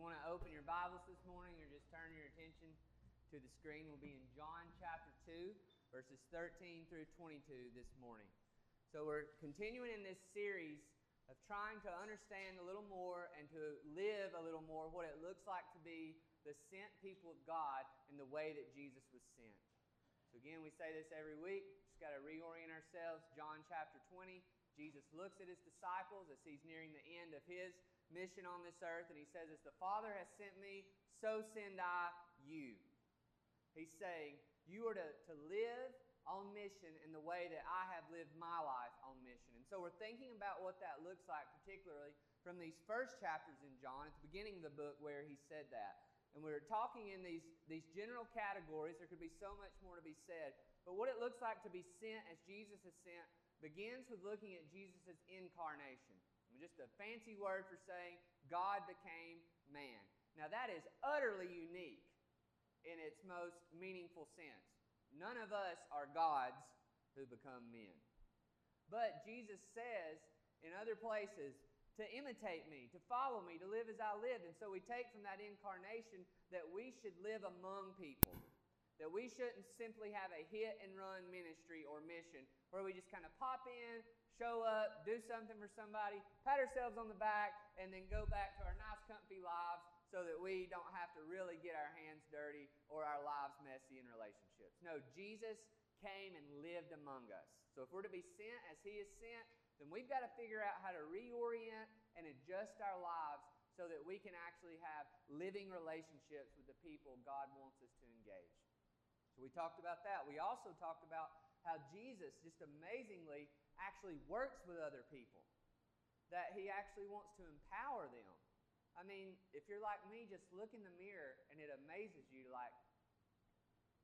want to open your Bibles this morning or just turn your attention to the screen, we'll be in John chapter 2, verses 13 through 22 this morning. So we're continuing in this series of trying to understand a little more and to live a little more what it looks like to be the sent people of God in the way that Jesus was sent. So again, we say this every week. Just got to reorient ourselves. John chapter 20. Jesus looks at his disciples as he's nearing the end of his mission on this earth, and he says, As the Father has sent me, so send I you. He's saying, You are to, to live on mission in the way that I have lived my life on mission. And so we're thinking about what that looks like, particularly from these first chapters in John, at the beginning of the book where he said that. And we're talking in these, these general categories. There could be so much more to be said. But what it looks like to be sent as Jesus is sent begins with looking at Jesus' incarnation. Just a fancy word for saying God became man. Now, that is utterly unique in its most meaningful sense. None of us are gods who become men. But Jesus says in other places to imitate me, to follow me, to live as I lived. And so we take from that incarnation that we should live among people, that we shouldn't simply have a hit and run ministry or mission where we just kind of pop in, show up, do something for somebody, pat ourselves on the back, and then go back to our nice, comfy lives so that we don't have to really get our hands dirty or our lives messy in relationships. No, Jesus came and lived among us. So if we're to be sent as He is sent, then we've got to figure out how to reorient and adjust our lives so that we can actually have living relationships with the people God wants us to engage. We talked about that. We also talked about how Jesus just amazingly actually works with other people, that he actually wants to empower them. I mean, if you're like me, just look in the mirror and it amazes you like,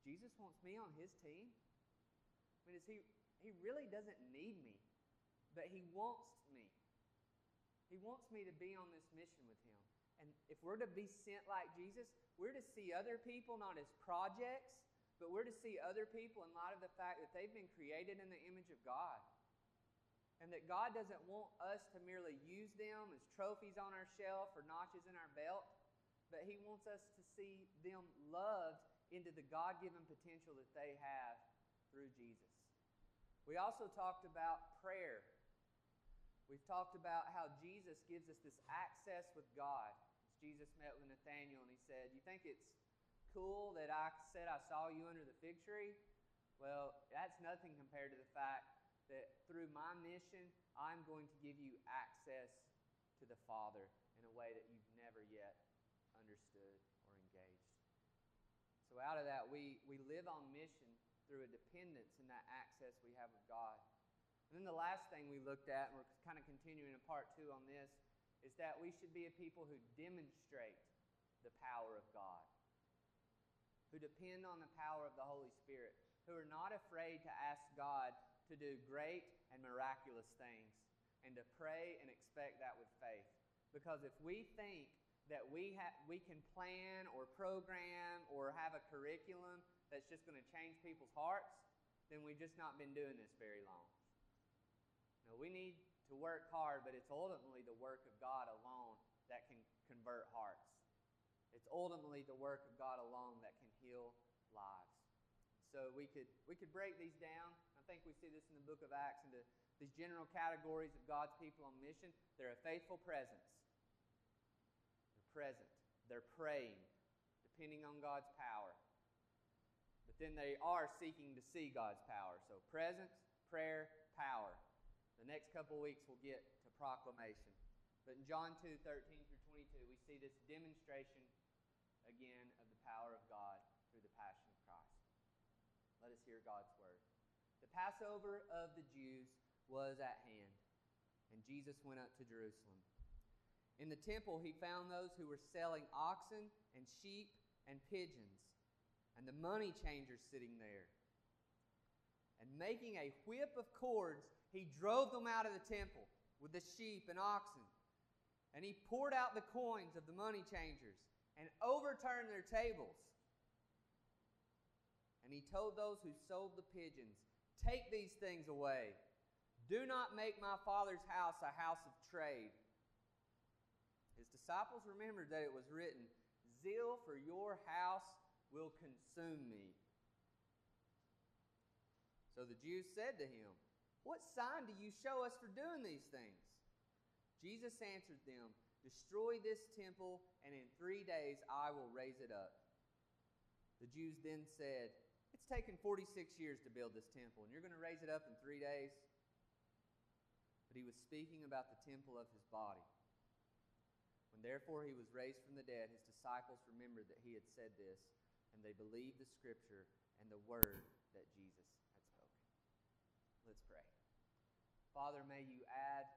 Jesus wants me on his team? I mean, is he, he really doesn't need me, but he wants me. He wants me to be on this mission with him. And if we're to be sent like Jesus, we're to see other people not as projects, but we're to see other people in light of the fact that they've been created in the image of God. And that God doesn't want us to merely use them as trophies on our shelf or notches in our belt, but He wants us to see them loved into the God given potential that they have through Jesus. We also talked about prayer. We've talked about how Jesus gives us this access with God. As Jesus met with Nathanael and he said, You think it's cool that I said I saw you under the fig tree? Well, that's nothing compared to the fact that through my mission, I'm going to give you access to the Father in a way that you've never yet understood or engaged. So, out of that, we, we live on mission through a dependence in that access we have with God. And then the last thing we looked at, and we're kind of continuing in part two on this, is that we should be a people who demonstrate the power of God who depend on the power of the Holy Spirit, who are not afraid to ask God to do great and miraculous things, and to pray and expect that with faith. Because if we think that we, ha- we can plan or program or have a curriculum that's just going to change people's hearts, then we've just not been doing this very long. No, we need to work hard, but it's ultimately the work of God alone that can convert hearts. It's ultimately the work of God alone that can heal lives. So we could, we could break these down. I think we see this in the book of Acts into these general categories of God's people on mission. They're a faithful presence. They're present. They're praying, depending on God's power. But then they are seeking to see God's power. So presence, prayer, power. The next couple weeks we'll get to proclamation. But in John 2 13 through 22, we see this demonstration again of the power of God through the passion of Christ. Let us hear God's word. The Passover of the Jews was at hand, and Jesus went up to Jerusalem. In the temple, he found those who were selling oxen and sheep and pigeons, and the money changers sitting there. And making a whip of cords, he drove them out of the temple with the sheep and oxen. And he poured out the coins of the money changers and overturned their tables. And he told those who sold the pigeons, Take these things away. Do not make my father's house a house of trade. His disciples remembered that it was written, Zeal for your house will consume me. So the Jews said to him, What sign do you show us for doing these things? Jesus answered them, Destroy this temple, and in three days I will raise it up. The Jews then said, It's taken 46 years to build this temple, and you're going to raise it up in three days? But he was speaking about the temple of his body. When therefore he was raised from the dead, his disciples remembered that he had said this, and they believed the scripture and the word that Jesus had spoken. Let's pray. Father, may you add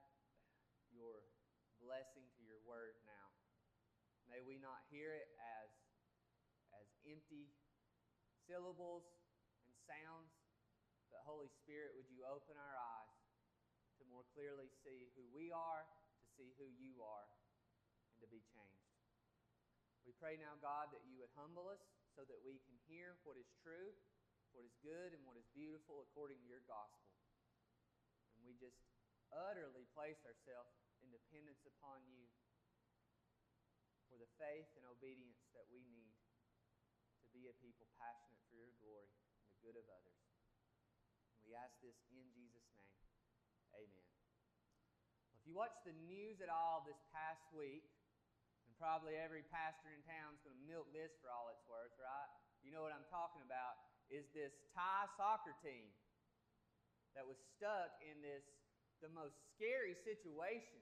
your blessing to your word now. May we not hear it as, as empty syllables and sounds, but Holy Spirit, would you open our eyes to more clearly see who we are, to see who you are and to be changed. We pray now, God, that you would humble us so that we can hear what is true, what is good, and what is beautiful according to your gospel. And we just utterly place ourselves in dependence upon you for the faith and obedience that we need to be a people passionate for your glory and the good of others. And we ask this in Jesus' name. Amen. Well, if you watch the news at all this past week, and probably every pastor in town is going to milk this for all it's worth, right? You know what I'm talking about is this Thai soccer team that was stuck in this the most scary situation.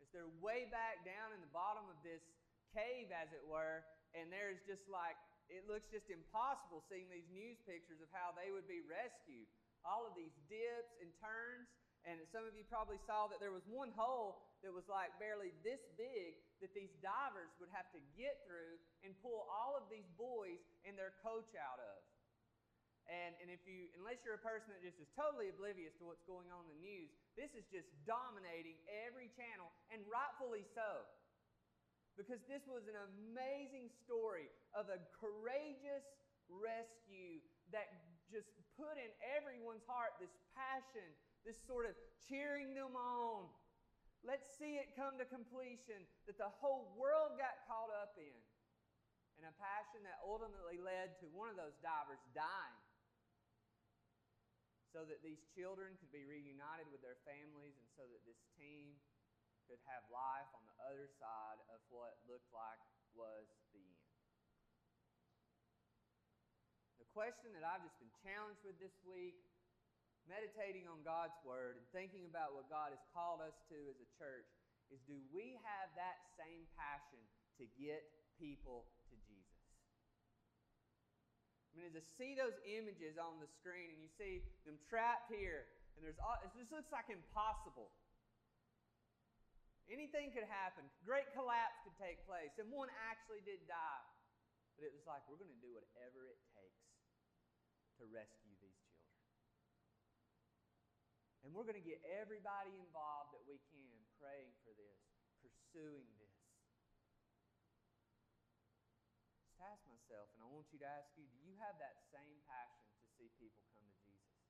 As they're way back down in the bottom of this cave, as it were, and there's just like it looks just impossible seeing these news pictures of how they would be rescued. All of these dips and turns, and some of you probably saw that there was one hole that was like barely this big that these divers would have to get through and pull all of these boys and their coach out of. And, and if you, unless you're a person that just is totally oblivious to what's going on in the news, this is just dominating every channel, and rightfully so. Because this was an amazing story of a courageous rescue that just put in everyone's heart this passion, this sort of cheering them on, Let's see it come to completion that the whole world got caught up in. And a passion that ultimately led to one of those divers dying so that these children could be reunited with their families and so that this team could have life on the other side of what looked like was the end. The question that I've just been challenged with this week meditating on God's Word and thinking about what God has called us to as a church is do we have that same passion to get people to Jesus? I mean, as I see those images on the screen and you see them trapped here, and there's all, it just looks like impossible. Anything could happen. Great collapse could take place, and one actually did die. But it was like, we're going to do whatever it takes to rescue these children. and we're going to get everybody involved that we can praying for this, pursuing this. Just ask myself, and I want you to ask you do you have that same passion to see people come to Jesus?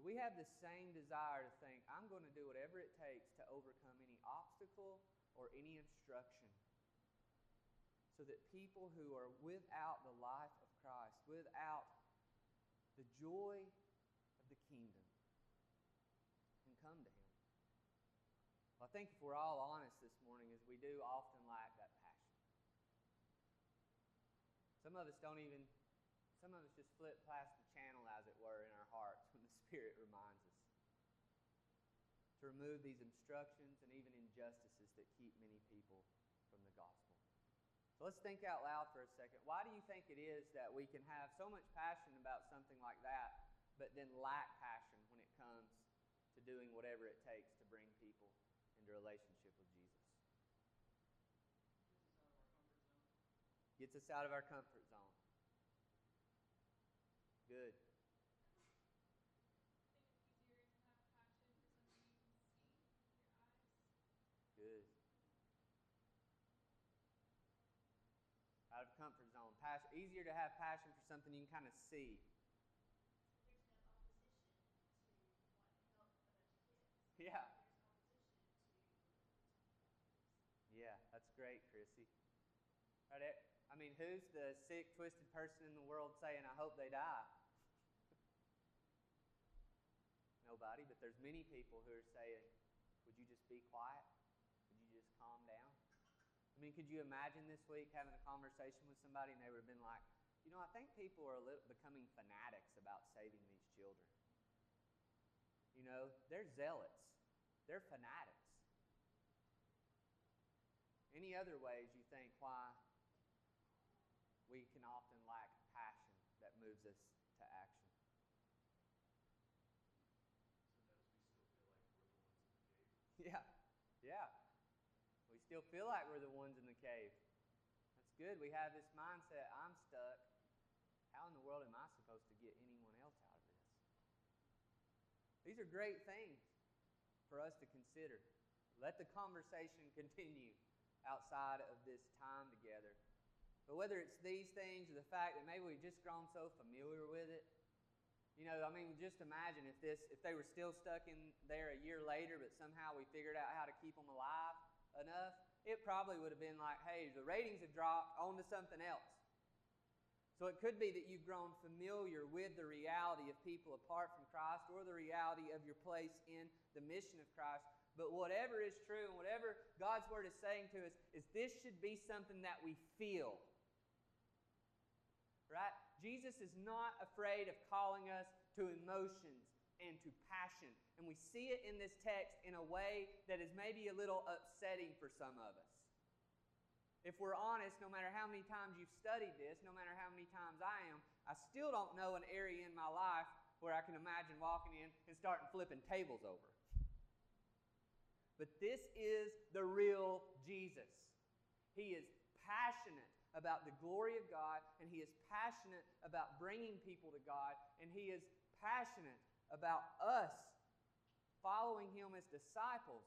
Do we have the same desire to think, I'm going to do whatever it takes to overcome any obstacle or any obstruction so that people who are without the life of Christ, without the joy of the kingdom can come to him. Well, I think if we're all honest this morning, as we do often lack that passion. Some of us don't even, some of us just flip past the channel, as it were, in our hearts when the Spirit reminds us to remove these obstructions and even injustices that keep many people from the gospel. So let's think out loud for a second. Why do you think it is that we can have so much passion about something like that, but then lack passion when it comes to doing whatever it takes to bring people into relationship with Jesus. Gets us out of our comfort zone. Good. Good. easier to have passion for something you can kind of see. Yeah. Yeah, that's great, Chrissy. Right, I mean, who's the sick, twisted person in the world saying, I hope they die? Nobody, but there's many people who are saying, Would you just be quiet? I mean, could you imagine this week having a conversation with somebody and they would have been like, You know, I think people are li- becoming fanatics about saving these children. You know, they're zealots, they're fanatics. Any other ways you think why we can often lack passion that moves us to action? Yeah, yeah. We still feel like we're the ones in the cave. That's good. We have this mindset I'm stuck. How in the world am I supposed to get anyone else out of this? These are great things for us to consider. Let the conversation continue outside of this time together. But whether it's these things or the fact that maybe we've just grown so familiar with it, you know, I mean, just imagine if this, if they were still stuck in there a year later, but somehow we figured out how to keep them alive enough, it probably would have been like, hey, the ratings have dropped, on to something else. So it could be that you've grown familiar with the reality of people apart from Christ or the reality of your place in the mission of Christ. But whatever is true and whatever God's Word is saying to us is this should be something that we feel. Right? Jesus is not afraid of calling us to emotions and to passion. And we see it in this text in a way that is maybe a little upsetting for some of us. If we're honest, no matter how many times you've studied this, no matter how many times I am, I still don't know an area in my life where I can imagine walking in and starting flipping tables over. But this is the real Jesus. He is passionate about the glory of God, and he is passionate about bringing people to God, and he is passionate about us following him as disciples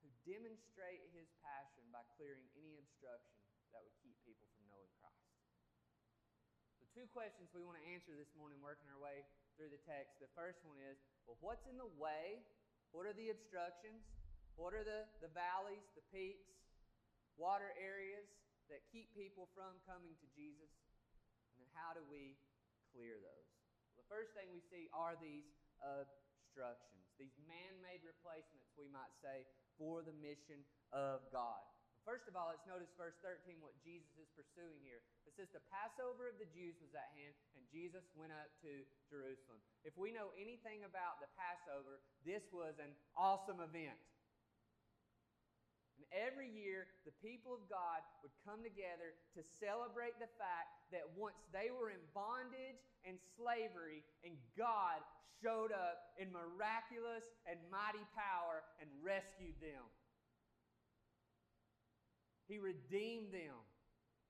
who demonstrate his passion by clearing any obstruction that would keep people from knowing Christ. So, two questions we want to answer this morning, working our way through the text. The first one is well, what's in the way? What are the obstructions? What are the, the valleys, the peaks, water areas that keep people from coming to Jesus? And then how do we clear those? First thing we see are these obstructions, these man made replacements, we might say, for the mission of God. First of all, let's notice verse 13 what Jesus is pursuing here. It says, The Passover of the Jews was at hand, and Jesus went up to Jerusalem. If we know anything about the Passover, this was an awesome event. And every year, the people of God would come together to celebrate the fact that once they were in bondage and slavery, and God showed up in miraculous and mighty power and rescued them. He redeemed them.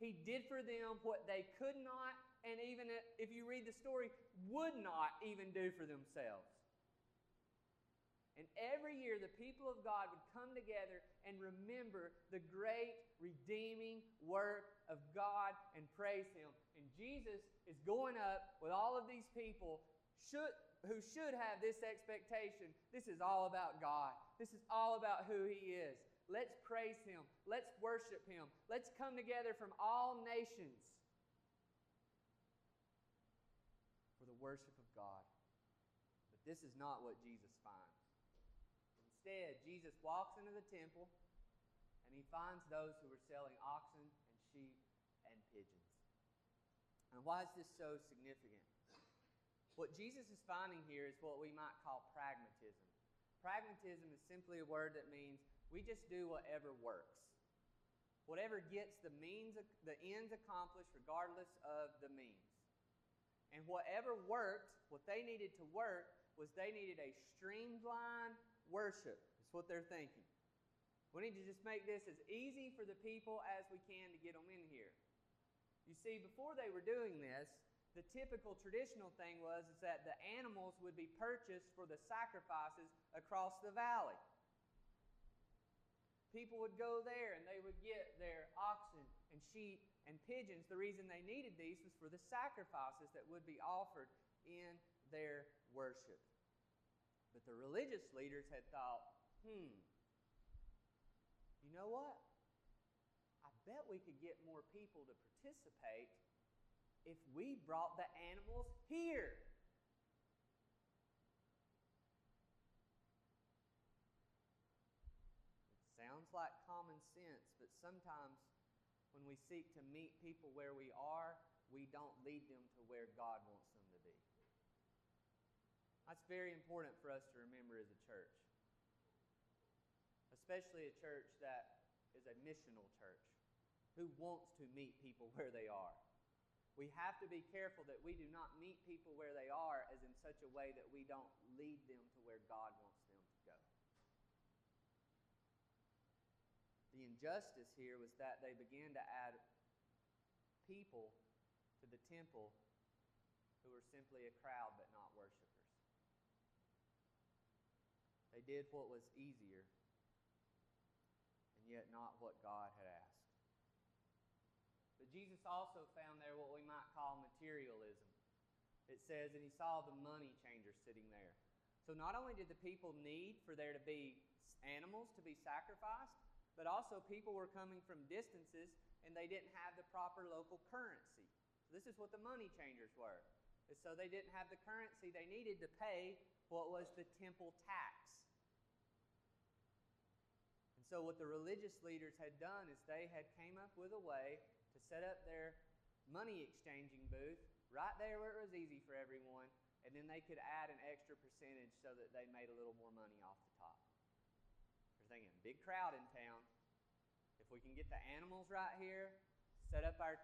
He did for them what they could not, and even if you read the story, would not even do for themselves. And every year, the people of God would come together and remember the great redeeming work of God and praise Him. And Jesus is going up with all of these people should, who should have this expectation this is all about God, this is all about who He is. Let's praise Him. Let's worship Him. Let's come together from all nations for the worship of God. But this is not what Jesus. Instead, Jesus walks into the temple and he finds those who are selling oxen and sheep and pigeons. And why is this so significant? What Jesus is finding here is what we might call pragmatism. Pragmatism is simply a word that means we just do whatever works. Whatever gets the means the ends accomplished regardless of the means. And whatever worked, what they needed to work was they needed a streamlined worship. That's what they're thinking. We need to just make this as easy for the people as we can to get them in here. You see, before they were doing this, the typical traditional thing was is that the animals would be purchased for the sacrifices across the valley. People would go there and they would get their oxen and sheep and pigeons. The reason they needed these was for the sacrifices that would be offered in their worship. But the religious leaders had thought, hmm, you know what? I bet we could get more people to participate if we brought the animals here. It sounds like common sense, but sometimes when we seek to meet people where we are, we don't lead them to where God wants them. That's very important for us to remember as a church, especially a church that is a missional church who wants to meet people where they are. We have to be careful that we do not meet people where they are as in such a way that we don't lead them to where God wants them to go. The injustice here was that they began to add people to the temple who were simply a crowd but not worshipers. They did what was easier and yet not what God had asked. But Jesus also found there what we might call materialism. It says, and he saw the money changer sitting there. So not only did the people need for there to be animals to be sacrificed, but also people were coming from distances and they didn't have the proper local currency. This is what the money changers were. And so they didn't have the currency they needed to pay what was the temple tax. So what the religious leaders had done is they had came up with a way to set up their money exchanging booth right there where it was easy for everyone, and then they could add an extra percentage so that they made a little more money off the top. They're thinking, big crowd in town. If we can get the animals right here, set up our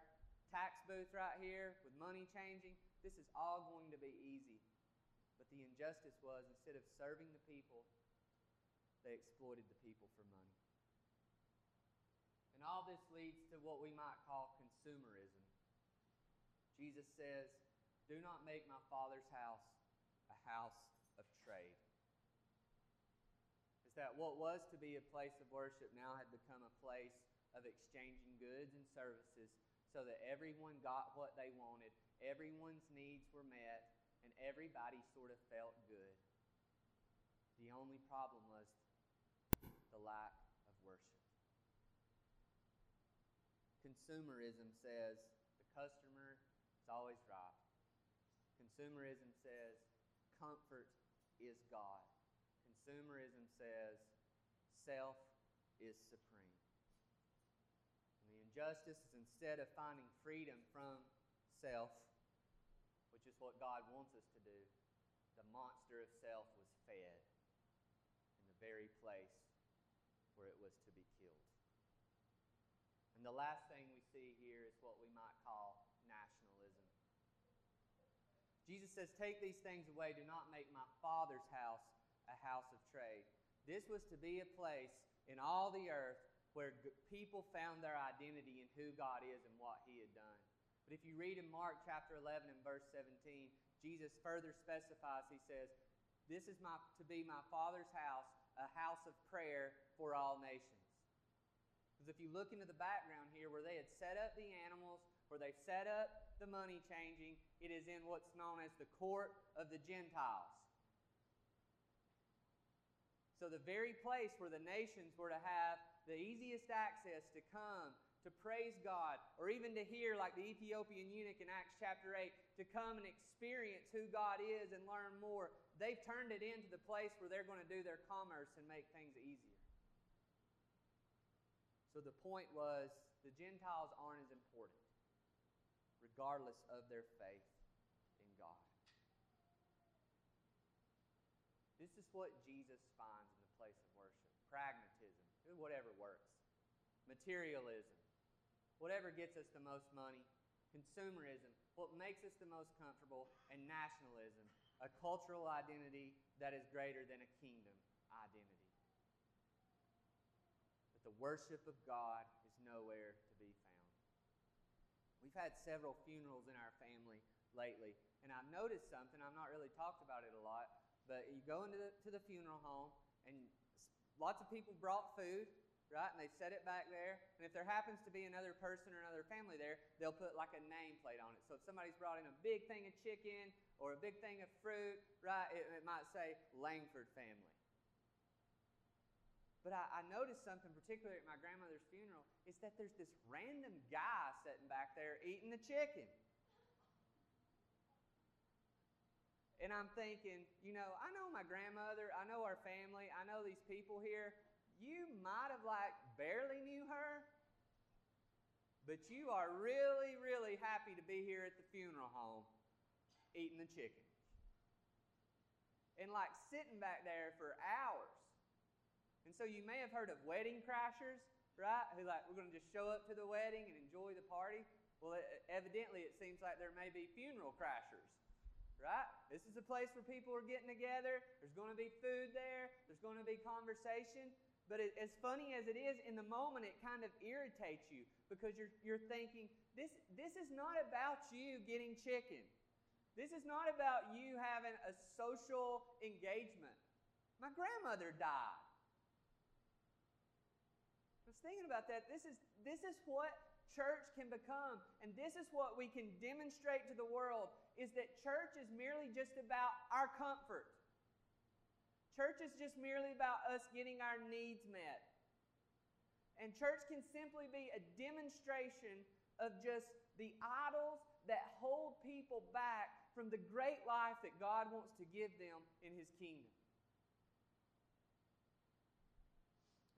tax booth right here with money changing, this is all going to be easy. But the injustice was instead of serving the people, they exploited the people for money. And all this leads to what we might call consumerism. Jesus says, Do not make my Father's house a house of trade. Is that what was to be a place of worship now had become a place of exchanging goods and services so that everyone got what they wanted, everyone's needs were met, and everybody sort of felt good. The only problem was the lack Consumerism says the customer is always right. Consumerism says comfort is God. Consumerism says self is supreme. And the injustice is instead of finding freedom from self, which is what God wants us to do, the monster of self was fed in the very place where it was to be killed. And the last thing we see here is what we might call nationalism. Jesus says, Take these things away. Do not make my Father's house a house of trade. This was to be a place in all the earth where people found their identity in who God is and what He had done. But if you read in Mark chapter 11 and verse 17, Jesus further specifies, He says, This is my, to be my Father's house, a house of prayer for all nations. Because if you look into the background here where they had set up the animals, where they set up the money changing, it is in what's known as the court of the Gentiles. So, the very place where the nations were to have the easiest access to come to praise God, or even to hear, like the Ethiopian eunuch in Acts chapter 8, to come and experience who God is and learn more, they've turned it into the place where they're going to do their commerce and make things easier. So the point was the Gentiles aren't as important, regardless of their faith in God. This is what Jesus finds in the place of worship. Pragmatism, whatever works, materialism, whatever gets us the most money, consumerism, what makes us the most comfortable, and nationalism, a cultural identity that is greater than a kingdom identity the worship of God is nowhere to be found. We've had several funerals in our family lately, and I've noticed something. I've not really talked about it a lot, but you go into the, to the funeral home, and lots of people brought food, right? And they set it back there. And if there happens to be another person or another family there, they'll put like a nameplate on it. So if somebody's brought in a big thing of chicken or a big thing of fruit, right, it, it might say Langford family. But I, I noticed something particularly at my grandmother's funeral is that there's this random guy sitting back there eating the chicken. And I'm thinking, you know, I know my grandmother, I know our family, I know these people here. You might have like barely knew her, but you are really, really happy to be here at the funeral home eating the chicken. And like sitting back there for hours. And so you may have heard of wedding crashers, right? Who like, we're going to just show up to the wedding and enjoy the party. Well, evidently, it seems like there may be funeral crashers, right? This is a place where people are getting together. There's going to be food there, there's going to be conversation. But it, as funny as it is, in the moment, it kind of irritates you because you're, you're thinking, this, this is not about you getting chicken. This is not about you having a social engagement. My grandmother died thinking about that. This is, this is what church can become. And this is what we can demonstrate to the world is that church is merely just about our comfort. Church is just merely about us getting our needs met. And church can simply be a demonstration of just the idols that hold people back from the great life that God wants to give them in His kingdom.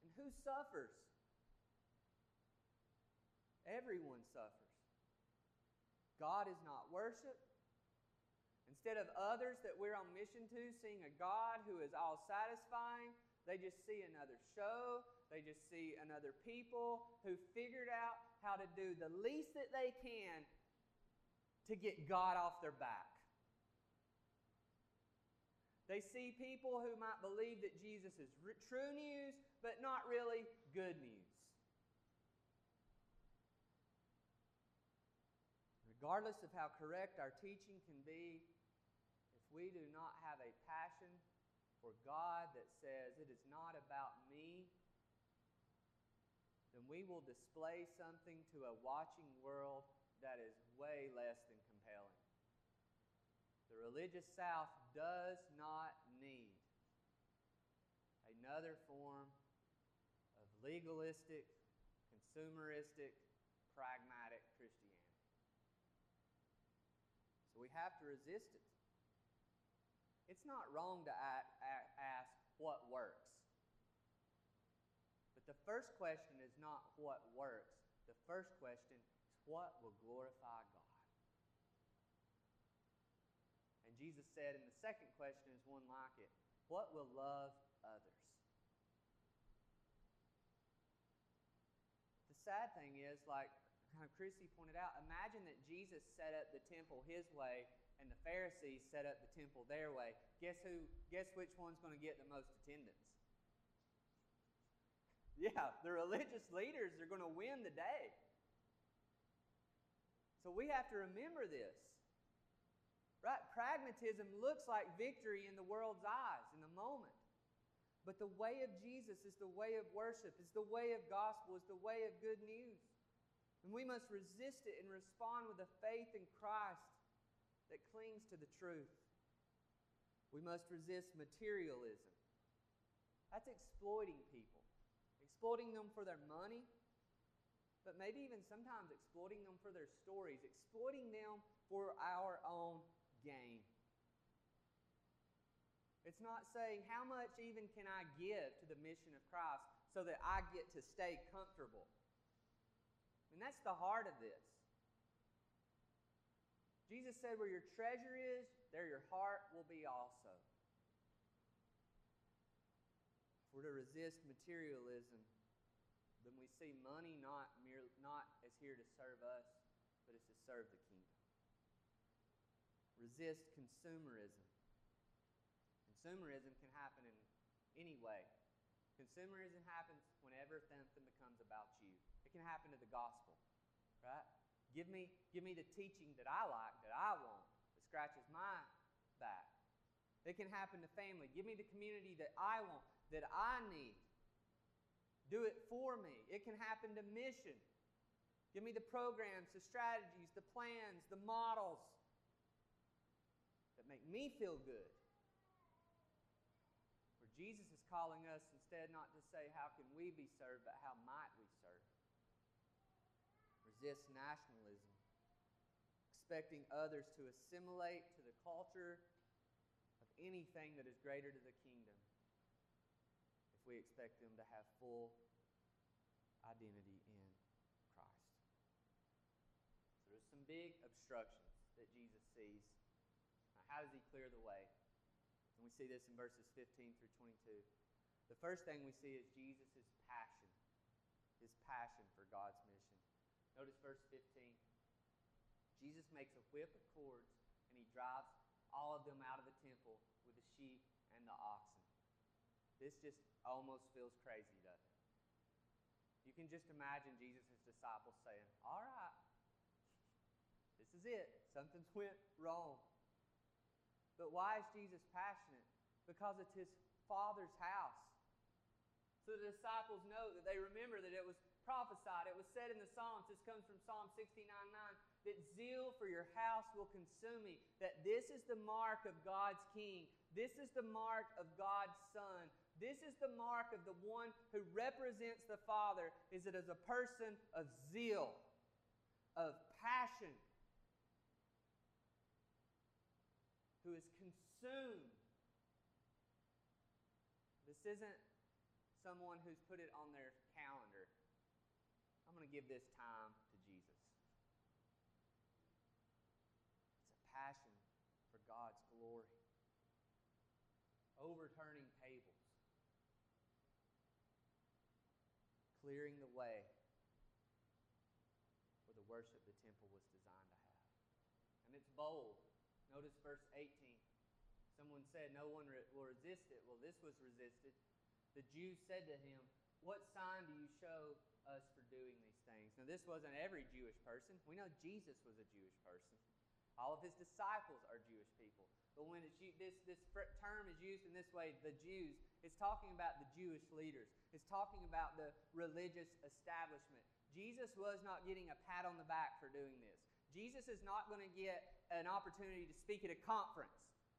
And who suffers? Everyone suffers. God is not worshiped. Instead of others that we're on mission to seeing a God who is all satisfying, they just see another show. They just see another people who figured out how to do the least that they can to get God off their back. They see people who might believe that Jesus is true news, but not really good news. Regardless of how correct our teaching can be, if we do not have a passion for God that says it is not about me, then we will display something to a watching world that is way less than compelling. The religious South does not need another form of legalistic, consumeristic, pragmatic Christianity. We have to resist it. It's not wrong to ask what works. But the first question is not what works. The first question is what will glorify God? And Jesus said, and the second question is one like it what will love others? The sad thing is, like kind of Chrissy pointed out, imagine that Jesus set up the temple his way and the Pharisees set up the temple their way. Guess who? Guess which one's going to get the most attendance? Yeah, the religious leaders are going to win the day. So we have to remember this. Right? Pragmatism looks like victory in the world's eyes in the moment. But the way of Jesus is the way of worship, is the way of gospel, is the way of good news. And we must resist it and respond with a faith in Christ that clings to the truth. We must resist materialism. That's exploiting people, exploiting them for their money, but maybe even sometimes exploiting them for their stories, exploiting them for our own gain. It's not saying, how much even can I give to the mission of Christ so that I get to stay comfortable? And that's the heart of this. Jesus said, Where your treasure is, there your heart will be also. If we're to resist materialism, then we see money not, mere, not as here to serve us, but as to serve the kingdom. Resist consumerism. Consumerism can happen in any way. Consumerism happens whenever something becomes about you. It can happen to the gospel, right? Give me, give me the teaching that I like, that I want, that scratches my back. It can happen to family. Give me the community that I want, that I need. Do it for me. It can happen to mission. Give me the programs, the strategies, the plans, the models that make me feel good. Where Jesus is calling us instead not to say, How can we be served, but how might? Resist nationalism, expecting others to assimilate to the culture of anything that is greater to the kingdom if we expect them to have full identity in Christ. So there's some big obstructions that Jesus sees. Now, how does he clear the way? And we see this in verses 15 through 22. The first thing we see is Jesus' passion, his passion for God's mission. Notice verse 15. Jesus makes a whip of cords and he drives all of them out of the temple with the sheep and the oxen. This just almost feels crazy, doesn't it? You can just imagine Jesus' disciples saying, All right, this is it. Something's went wrong. But why is Jesus passionate? Because it's his Father's house. So the disciples know that they remember that it was prophesied. It was said in the Psalms, this comes from Psalm 69 9, that zeal for your house will consume me. That this is the mark of God's King. This is the mark of God's Son. This is the mark of the one who represents the Father, is it as a person of zeal, of passion, who is consumed. This isn't someone who's put it on their calendar. Going to give this time to Jesus. It's a passion for God's glory, overturning tables, clearing the way for the worship the temple was designed to have. And it's bold. Notice verse 18. Someone said, No one will resist it. Well, this was resisted. The Jews said to him, What sign do you show us for doing these things. Now, this wasn't every Jewish person. We know Jesus was a Jewish person. All of his disciples are Jewish people. But when it's, this, this term is used in this way, the Jews, it's talking about the Jewish leaders. It's talking about the religious establishment. Jesus was not getting a pat on the back for doing this. Jesus is not going to get an opportunity to speak at a conference,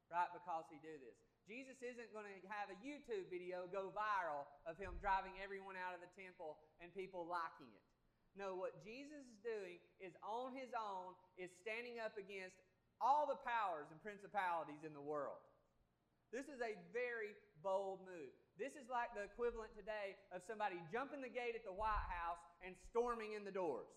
right, because he do this. Jesus isn't going to have a YouTube video go viral of him driving everyone out of the temple and people liking it. No, what Jesus is doing is on his own, is standing up against all the powers and principalities in the world. This is a very bold move. This is like the equivalent today of somebody jumping the gate at the White House and storming in the doors.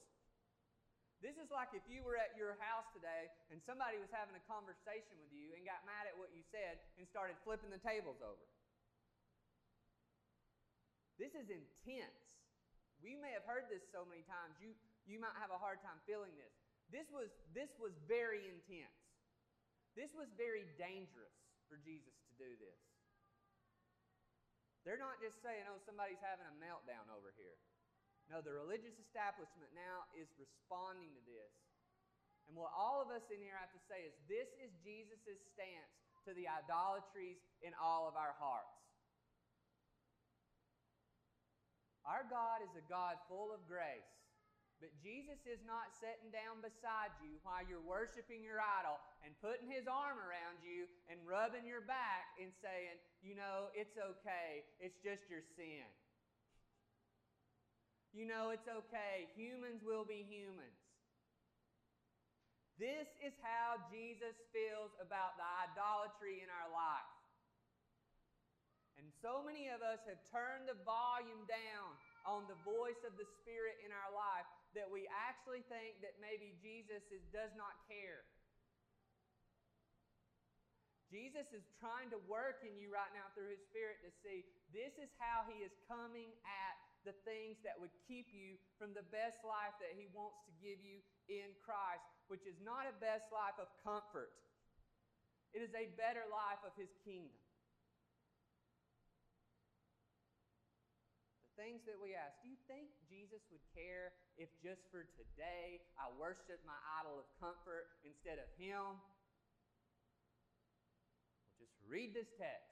This is like if you were at your house today and somebody was having a conversation with you and got mad at what you said and started flipping the tables over. This is intense. We may have heard this so many times, you, you might have a hard time feeling this. This was, this was very intense. This was very dangerous for Jesus to do this. They're not just saying, oh, somebody's having a meltdown over here. No, the religious establishment now is responding to this. And what all of us in here have to say is this is Jesus' stance to the idolatries in all of our hearts. Our God is a God full of grace. But Jesus is not sitting down beside you while you're worshiping your idol and putting his arm around you and rubbing your back and saying, you know, it's okay, it's just your sin. You know it's okay. Humans will be humans. This is how Jesus feels about the idolatry in our life. And so many of us have turned the volume down on the voice of the Spirit in our life that we actually think that maybe Jesus is, does not care. Jesus is trying to work in you right now through His Spirit to see this is how He is coming at the things that would keep you from the best life that He wants to give you in Christ, which is not a best life of comfort. It is a better life of His kingdom. The things that we ask do you think Jesus would care if just for today I worship my idol of comfort instead of Him? Well, just read this text.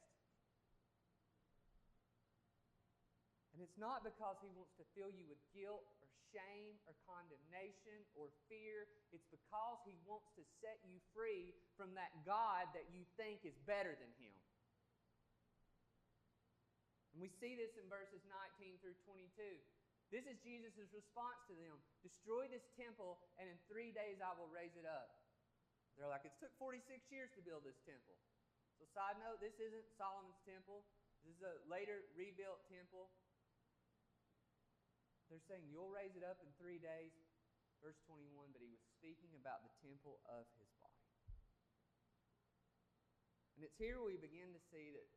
And it's not because he wants to fill you with guilt or shame or condemnation or fear. It's because he wants to set you free from that God that you think is better than him. And we see this in verses 19 through 22. This is Jesus' response to them Destroy this temple, and in three days I will raise it up. They're like, It took 46 years to build this temple. So, side note, this isn't Solomon's temple, this is a later rebuilt temple. They're saying, You'll raise it up in three days. Verse 21, but he was speaking about the temple of his body. And it's here we begin to see that,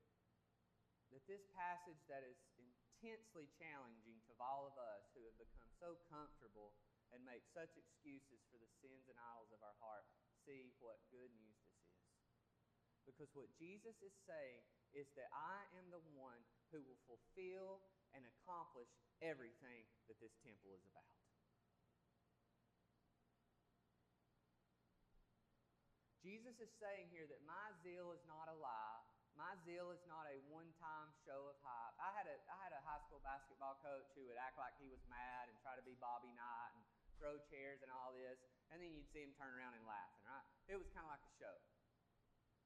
that this passage that is intensely challenging to all of us who have become so comfortable and make such excuses for the sins and idols of our heart see what good news this is. Because what Jesus is saying is that I am the one who will fulfill and accomplish everything that this temple is about. Jesus is saying here that my zeal is not a lie. My zeal is not a one-time show of hype. I had a I had a high school basketball coach who would act like he was mad and try to be Bobby Knight and throw chairs and all this, and then you'd see him turn around and laughing, right? It was kind of like a show.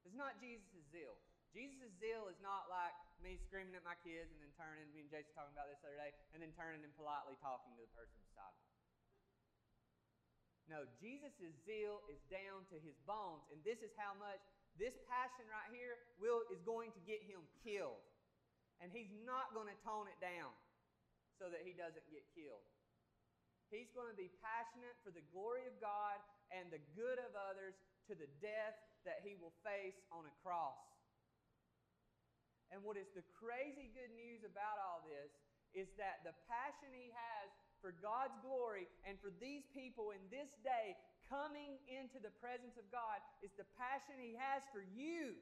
It's not Jesus' zeal. Jesus' zeal is not like me screaming at my kids and then turning, me and Jason talking about this the other day, and then turning and politely talking to the person beside me. No, Jesus' zeal is down to his bones, and this is how much this passion right here will, is going to get him killed. And he's not going to tone it down so that he doesn't get killed. He's going to be passionate for the glory of God and the good of others to the death that he will face on a cross. And what is the crazy good news about all this is that the passion he has for God's glory and for these people in this day coming into the presence of God is the passion He has for you.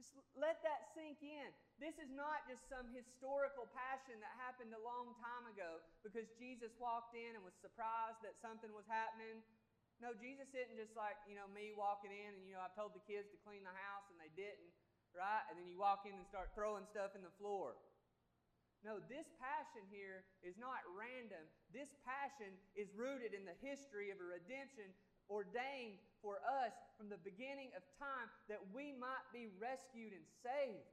Just let that sink in. This is not just some historical passion that happened a long time ago because Jesus walked in and was surprised that something was happening. No, Jesus isn't just like, you know, me walking in and, you know, I've told the kids to clean the house and they didn't, right? And then you walk in and start throwing stuff in the floor. No, this passion here is not random. This passion is rooted in the history of a redemption ordained for us from the beginning of time that we might be rescued and saved.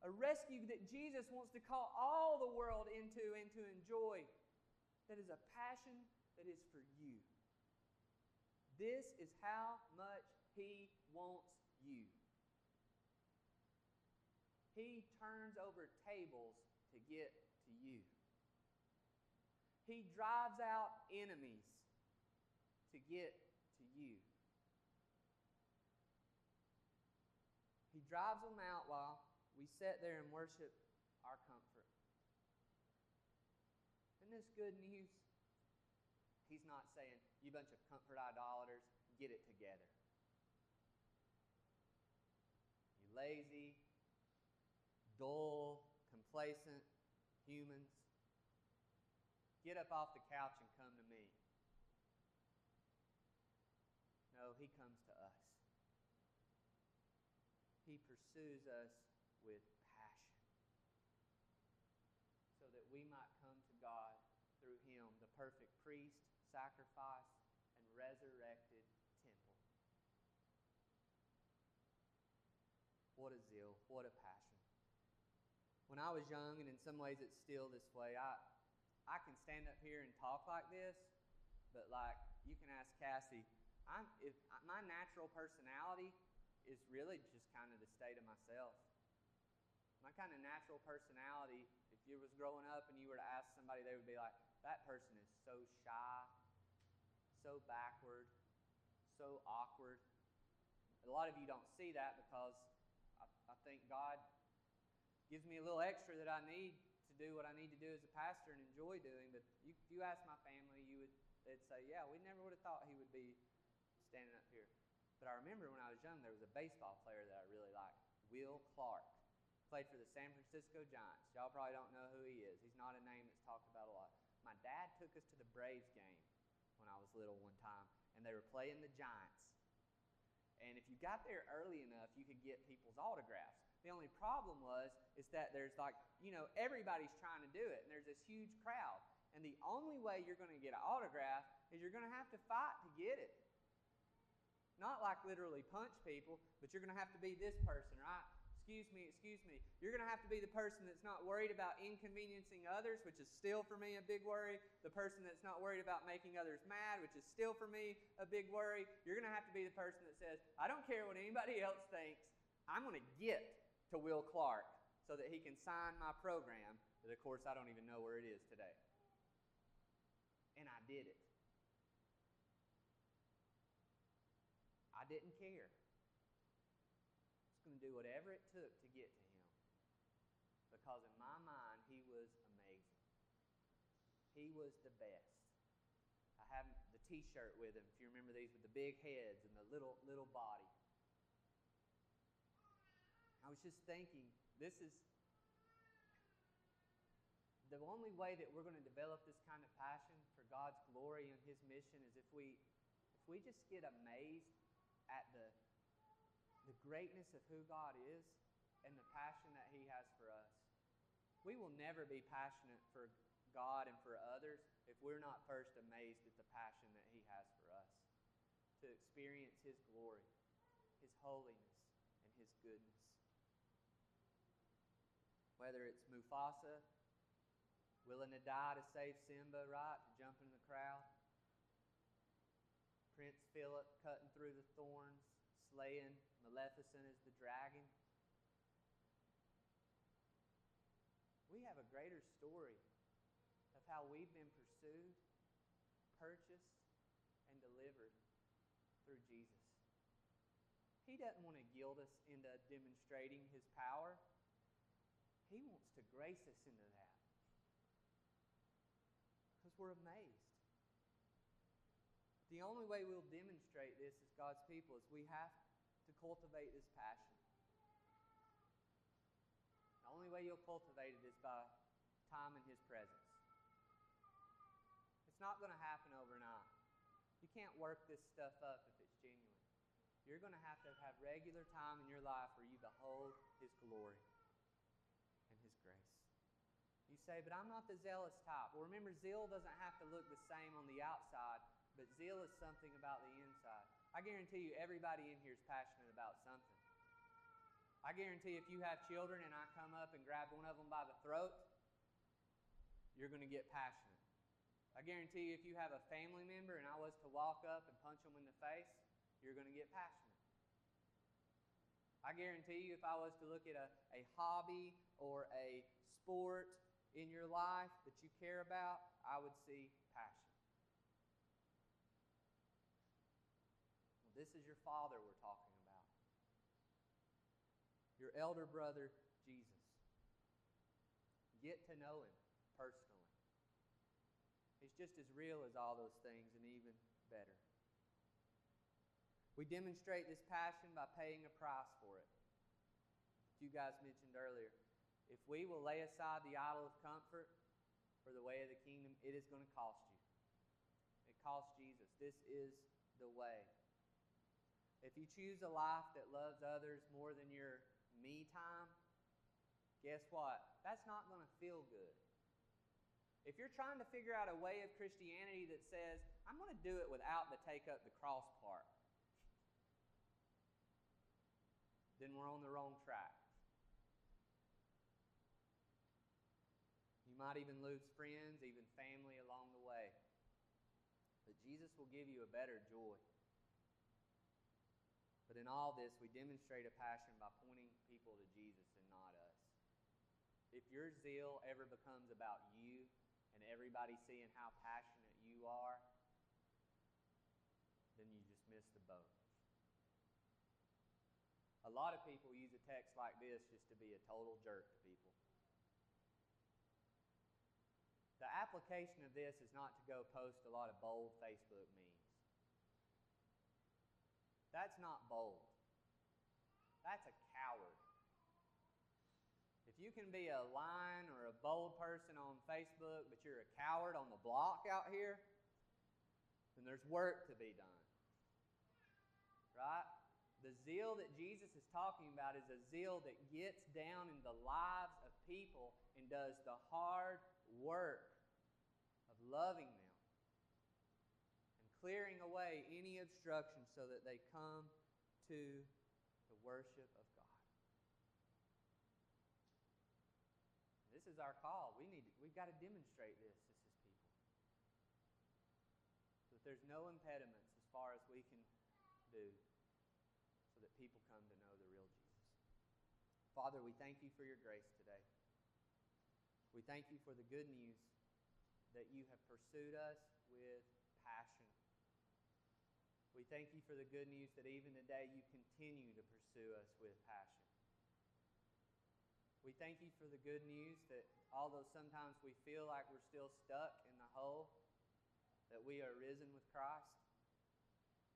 A rescue that Jesus wants to call all the world into and to enjoy. That is a passion that is for you. This is how much He wants you. He turns over tables to get to you. He drives out enemies to get to you. He drives them out while we sit there and worship our comfort. Isn't this good news? He's not saying, you bunch of comfort idolaters, get it together. You lazy, dull, complacent humans. Get up off the couch and come to me. No, he comes to us. He pursues us with passion so that we might come to God through him, the perfect priest, sacrifice, and resurrected temple. What a zeal, what a passion when I was young, and in some ways it's still this way, I, I can stand up here and talk like this, but like you can ask Cassie, I'm, if my natural personality is really just kind of the state of myself. My kind of natural personality, if you was growing up and you were to ask somebody, they would be like, that person is so shy, so backward, so awkward. A lot of you don't see that because I, I think God gives me a little extra that I need to do what I need to do as a pastor and enjoy doing. But you, if you ask my family, you would they'd say, "Yeah, we never would have thought he would be standing up here." But I remember when I was young, there was a baseball player that I really liked, Will Clark. Played for the San Francisco Giants. Y'all probably don't know who he is. He's not a name that's talked about a lot. My dad took us to the Braves game I was little one time, and they were playing the Giants. And if you got there early enough, you could get people's autographs. The only problem was is that there's like, you know, everybody's trying to do it, and there's this huge crowd. And the only way you're going to get an autograph is you're going to have to fight to get it. Not like literally punch people, but you're going to have to be this person, right? Excuse me, excuse me. You're going to have to be the person that's not worried about inconveniencing others, which is still for me a big worry. The person that's not worried about making others mad, which is still for me a big worry. You're going to have to be the person that says, I don't care what anybody else thinks. I'm going to get to Will Clark so that he can sign my program that, of course, I don't even know where it is today. And I did it. I didn't care. Do whatever it took to get to him. Because in my mind, he was amazing. He was the best. I have the t-shirt with him, if you remember these, with the big heads and the little little body. I was just thinking, this is the only way that we're going to develop this kind of passion for God's glory and His mission is if we if we just get amazed at the the greatness of who God is and the passion that He has for us. We will never be passionate for God and for others if we're not first amazed at the passion that He has for us to experience His glory, His holiness, and His goodness. Whether it's Mufasa willing to die to save Simba, right? To jump in the crowd. Prince Philip cutting through the thorns, slaying Maleficent as the dragon. We have a greater story of how we've been pursued, purchased, and delivered through Jesus. He doesn't want to guilt us into demonstrating his power. He wants to grace us into that. Because we're amazed. The only way we'll demonstrate this as God's people is we have cultivate this passion. The only way you'll cultivate it is by time in His presence. It's not going to happen overnight. You can't work this stuff up if it's genuine. You're going to have to have regular time in your life where you behold His glory and His grace. You say, but I'm not the zealous type. Well, remember, zeal doesn't have to look the same on the outside, but zeal is something about the inside. I guarantee you, everybody in here is passionate about something. I guarantee if you have children and I come up and grab one of them by the throat, you're going to get passionate. I guarantee you, if you have a family member and I was to walk up and punch them in the face, you're going to get passionate. I guarantee you, if I was to look at a, a hobby or a sport in your life that you care about, I would see passion. Well, this is your father we're talking about. Your elder brother, Jesus. Get to know him personally. He's just as real as all those things and even better. We demonstrate this passion by paying a price for it. You guys mentioned earlier. If we will lay aside the idol of comfort for the way of the kingdom, it is going to cost you. It costs Jesus. This is the way. If you choose a life that loves others more than your me time, guess what? That's not going to feel good. If you're trying to figure out a way of Christianity that says, I'm going to do it without the take up the cross part, then we're on the wrong track. You might even lose friends, even family along the way. But Jesus will give you a better joy. In all this, we demonstrate a passion by pointing people to Jesus and not us. If your zeal ever becomes about you and everybody seeing how passionate you are, then you just miss the boat. A lot of people use a text like this just to be a total jerk to people. The application of this is not to go post a lot of bold Facebook memes. That's not bold. That's a coward. If you can be a lion or a bold person on Facebook, but you're a coward on the block out here, then there's work to be done. Right? The zeal that Jesus is talking about is a zeal that gets down in the lives of people and does the hard work of loving them clearing away any obstruction so that they come to the worship of God. This is our call. We need we've got to demonstrate this as his people. So that there's no impediments as far as we can do so that people come to know the real Jesus. Father, we thank you for your grace today. We thank you for the good news that you have pursued us with passion. We thank you for the good news that even today you continue to pursue us with passion. We thank you for the good news that although sometimes we feel like we're still stuck in the hole, that we are risen with Christ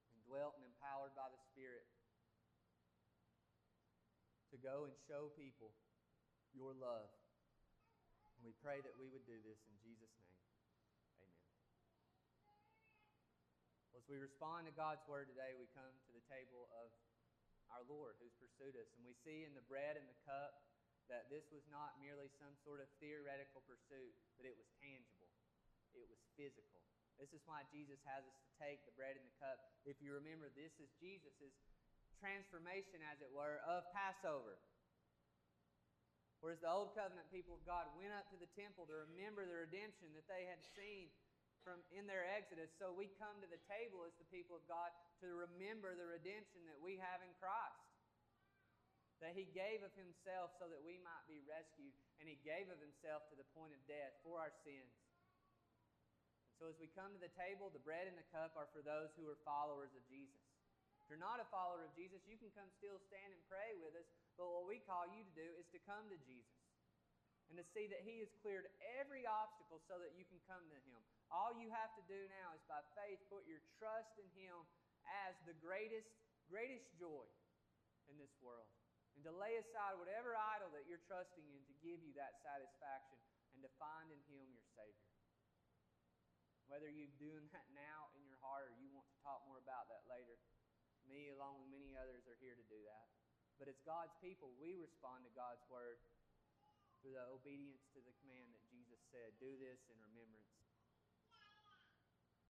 and dwelt and empowered by the Spirit to go and show people your love. And we pray that we would do this in Jesus' name. Amen. Well, as we respond to God's word today, we come to the table of our Lord who's pursued us. And we see in the bread and the cup that this was not merely some sort of theoretical pursuit, but it was tangible. It was physical. This is why Jesus has us to take the bread and the cup. If you remember, this is Jesus' transformation, as it were, of Passover. Whereas the Old Covenant people of God went up to the temple to remember the redemption that they had seen from in their Exodus, so we come to the table as the people of God to remember the redemption that we have in Christ that he gave of himself so that we might be rescued, and he gave of himself to the point of death for our sins. And so as we come to the table, the bread and the cup are for those who are followers of Jesus. If you're not a follower of Jesus, you can come still stand and pray with us, but what we call you to do is to come to Jesus and to see that he has cleared every obstacle so that you can come to him. All you have to do now is by faith put your trust in him as the greatest greatest joy in this world and to lay aside whatever idol that you're trusting in to give you that satisfaction and to find in Him your Savior. Whether you're doing that now in your heart or you want to talk more about that later, me, along with many others, are here to do that. But as God's people, we respond to God's word through the obedience to the command that Jesus said do this in remembrance